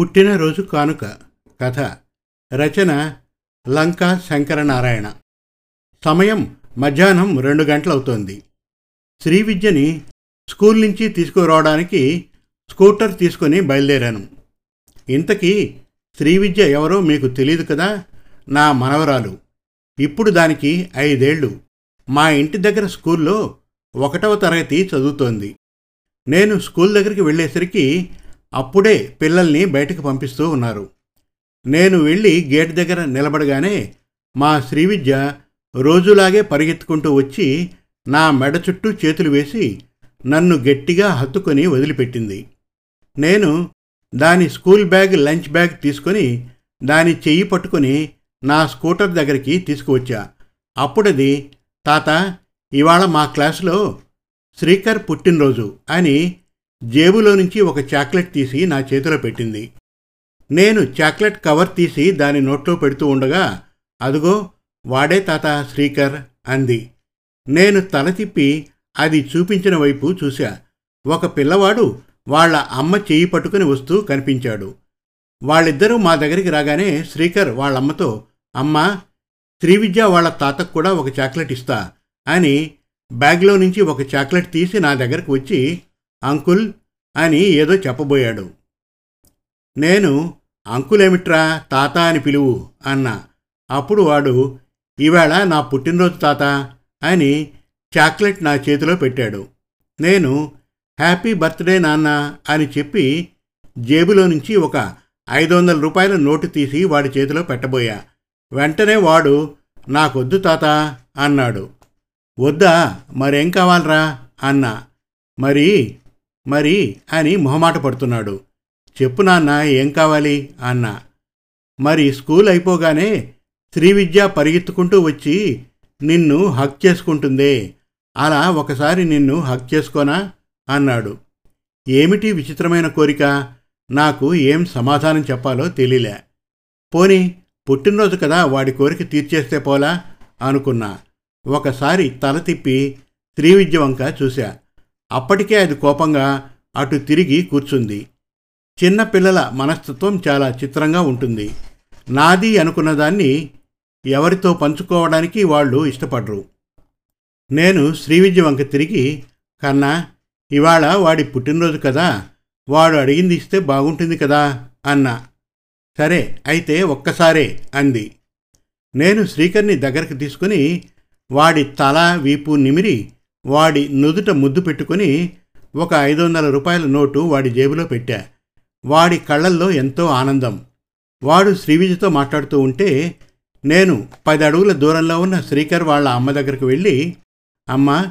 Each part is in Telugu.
పుట్టినరోజు కానుక. కథ. రచన. లంకా శంకరనారాయణ. సమయం మధ్యాహ్నం రెండు గంటలవుతోంది. శ్రీ విద్యని స్కూల్ నుంచి తీసుకురావడానికి స్కూటర్ తీసుకొని బయలుదేరాను. ఇంతకీ శ్రీ విద్య ఎవరో మీకు తెలియదు కదా? నా మనవరాలు. ఇప్పుడు దానికి ఐదేళ్ళు. మా ఇంటి దగ్గర స్కూల్లో ఒకటవ తరగతి చదువుతోంది. నేను స్కూల్ దగ్గరికి వెళ్ళేసరికి అప్పుడే పిల్లల్ని బయటకు పంపిస్తూ ఉన్నారు. నేను వెళ్ళి గేట్ దగ్గర నిలబడగానే మా శ్రీవిద్య రోజులాగే పరిగెత్తుకుంటూ వచ్చి నా మెడ చుట్టూ చేతులు వేసి నన్ను గట్టిగా హత్తుకొని వదిలిపెట్టింది. నేను దాని స్కూల్ బ్యాగ్ లంచ్ బ్యాగ్ తీసుకొని దాని చెయ్యి పట్టుకొని నా స్కూటర్ దగ్గరికి తీసుకువచ్చా. అప్పుడది తాత ఇవాళ మా క్లాసులో శ్రీకర్ పుట్టినరోజు అని జేబులో నుంచి ఒక చాక్లెట్ తీసి నా చేతిలో పెట్టింది. నేను చాక్లెట్ కవర్ తీసి దాని నోట్లో పెడుతూ ఉండగా అదుగో వాడే తాత శ్రీకర్ అంది. నేను తల తిప్పి అది చూపించిన వైపు చూశా. ఒక పిల్లవాడు వాళ్ళ అమ్మ చేయి పట్టుకుని వస్తూ కనిపించాడు. వాళ్ళిద్దరూ మా దగ్గరికి రాగానే శ్రీకర్ వాళ్ళమ్మతో అమ్మా శ్రీవిద్య వాళ్ళ తాతకు కూడా ఒక చాక్లెట్ ఇస్తా అని బ్యాగ్లో నుంచి ఒక చాక్లెట్ తీసి నా దగ్గరకు వచ్చి అంకుల్ అని ఏదో చెప్పబోయాడు. నేను అంకులేమిట్రా తాత అని పిలువు అన్నా. అప్పుడు వాడు ఈవేళ నా పుట్టినరోజు తాత అని చాక్లెట్ నా చేతిలో పెట్టాడు. నేను హ్యాపీ బర్త్డే నాన్న అని చెప్పి జేబులో నుంచి ఒక ఐదు వందల రూపాయల నోటు తీసి వాడి చేతిలో పెట్టబోయా. వెంటనే వాడు నాకొద్దు తాత అన్నాడు. వద్దా మరేం కావాలరా అన్నా. మరి మరి అని మొహమాట పడుతున్నాడు. చెప్పు నాన్న ఏం కావాలి? అన్నా. మరి స్కూల్ అయిపోగానే శ్రీవిద్య పరిగెత్తుకుంటూ వచ్చి నిన్ను హక్ చేసుకుంటుందే. అలా ఒకసారి నిన్ను హక్ చేసుకోనా? అన్నాడు. ఏమిటి విచిత్రమైన కోరిక? నాకు ఏం సమాధానం చెప్పాలో తెలియలే పోనీ పుట్టినరోజు కదా వాడి కోరిక తీర్చేస్తే పోలా? అనుకున్నా. ఒకసారి తల తిప్పి శ్రీవిద్య వంక చూశా. అప్పటికే అది కోపంగా అటు తిరిగి కూర్చుంది. చిన్నపిల్లల మనస్తత్వం చాలా చిత్రంగా ఉంటుంది. నాది అనుకున్న దాన్ని ఎవరితో పంచుకోవడానికి వాళ్ళు ఇష్టపడరు. నేను శ్రీవిద్య వంక తిరిగి కన్నా ఇవాళ వాడి పుట్టినరోజు కదా వాడు అడిగింది ఇస్తే బాగుంటుంది కదా అన్నా. సరే అయితే ఒక్కసారే అంది. నేను శ్రీకర్ని దగ్గరికి తీసుకుని వాడి తల వీపు నిమిరి వాడి నుదుట ముద్దు పెట్టుకుని ఒక ఐదు వందల రూపాయల నోటు వాడి జేబులో పెట్టా. వాడి కళ్ళల్లో ఎంతో ఆనందం. వాడు శ్రీవిజతో మాట్లాడుతూ ఉంటే నేను పది అడుగుల దూరంలో ఉన్న శ్రీకర్ వాళ్ళ అమ్మ దగ్గరకు వెళ్ళి అమ్మ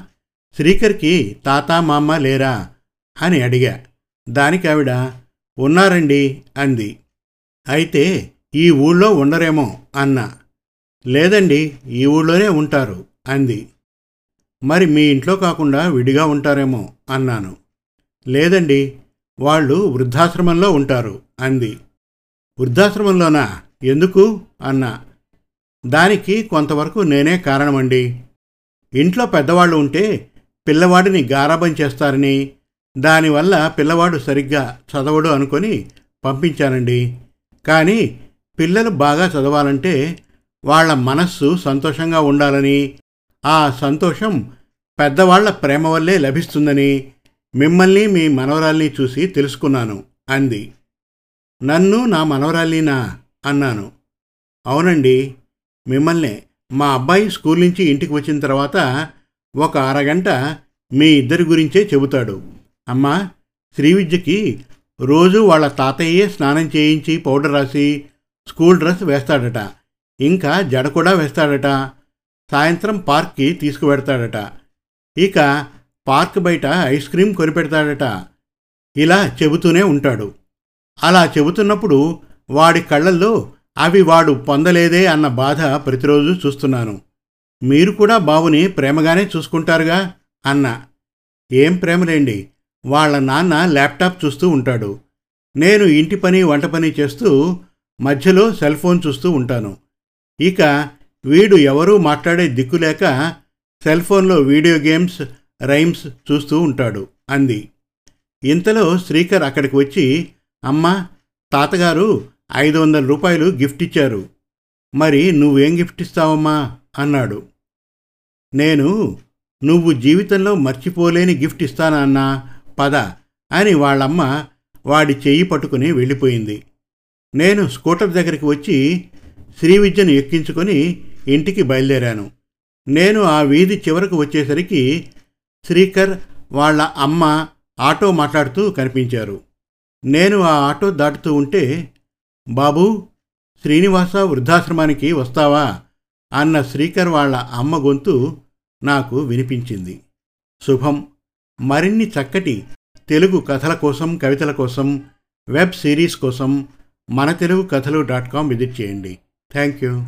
శ్రీకర్కి తాత మామ లేరా? అని అడిగా. దానికి ఆవిడ ఉన్నారండి అంది. అయితే ఈ ఊళ్ళో ఉండరేమో అన్నా. లేదండి ఈ ఊళ్ళోనే ఉంటారు అంది. మరి మీ ఇంట్లో కాకుండా విడిగా ఉంటారేమో అన్నాను. లేదండి వాళ్ళు వృద్ధాశ్రమంలో ఉంటారు అంది. వృద్ధాశ్రమంలోనా? ఎందుకు? అన్నా. దానికి కొంతవరకు నేనే కారణమండి. ఇంట్లో పెద్దవాళ్ళు ఉంటే పిల్లవాడిని గారాబం చేస్తారని దానివల్ల పిల్లవాడు సరిగ్గా చదవడు అనుకొని పంపించానండి. కానీ పిల్లలు బాగా చదవాలంటే వాళ్ళ మనస్సు సంతోషంగా ఉండాలని ఆ సంతోషం పెద్దవాళ్ళ ప్రేమ వల్లే లభిస్తుందని మిమ్మల్ని మీ మనవరాల్ని చూసి తెలుసుకున్నాను అంది. నన్ను నా మనవరాలినా అన్నాను. అవునండి మిమ్మల్నే. మా అబ్బాయి స్కూల్ నుంచి ఇంటికి వచ్చిన తర్వాత ఒక అరగంట మీ ఇద్దరి గురించే చెబుతాడు. అమ్మా శ్రీవిద్యకి రోజు వాళ్ళ తాతయ్యే స్నానం చేయించి పౌడర్ రాసి స్కూల్ డ్రెస్ వేస్తాడట. ఇంకా జడ కూడా వేస్తాడట. సాయంత్రం పార్క్కి తీసుకువెడతాడట. ఇక పార్క్ బయట ఐస్ క్రీం కొనిపెడతాడట. ఇలా చెబుతూనే ఉంటాడు. అలా చెబుతున్నప్పుడు వాడి కళ్ళల్లో అవి వాడు పొందలేదే అన్న బాధ ప్రతిరోజు చూస్తున్నాను. మీరు కూడా బావుని ప్రేమగానే చూసుకుంటారుగా అన్న. ఏం ప్రేమలేండి. వాళ్ళ నాన్న ల్యాప్టాప్ చూస్తూ ఉంటాడు. నేను ఇంటి పని వంట పని చేస్తూ మధ్యలో సెల్ ఫోన్ చూస్తూ ఉంటాను. ఇక వీడు ఎవరూ మాట్లాడే దిక్కులేక సెల్ ఫోన్లో వీడియో గేమ్స్ రైమ్స్ చూస్తూ ఉంటాడు అంది. ఇంతలో శ్రీకర్ అక్కడికి వచ్చి అమ్మ తాతగారు ఐదు వందల రూపాయలు గిఫ్ట్ ఇచ్చారు. మరి నువ్వేం గిఫ్ట్ ఇస్తావమ్మా? అన్నాడు. నేను నువ్వు జీవితంలో మర్చిపోలేని గిఫ్ట్ ఇస్తానన్నా పద అని వాళ్ళమ్మ వాడి చెయ్యి పట్టుకుని వెళ్ళిపోయింది. నేను స్కూటర్ దగ్గరికి వచ్చి శ్రీవిద్యను ఎక్కించుకొని ఇంటికి బయలుదేరాను. నేను ఆ వీధి చివరకు వచ్చేసరికి శ్రీకర్ వాళ్ళ అమ్మ ఆటో మాట్లాడుతూ కనిపించారు. నేను ఆ ఆటో దాటుతూ ఉంటే బాబూ శ్రీనివాస వృద్ధాశ్రమానికి వస్తావా? అన్న శ్రీకర్ వాళ్ళ అమ్మ గొంతు నాకు వినిపించింది. శుభం. మరిన్ని చక్కటి తెలుగు కథల కోసం కవితల కోసం వెబ్ సిరీస్ కోసం మన Telugu Kathalu dot com visit చేయండి. Thank you.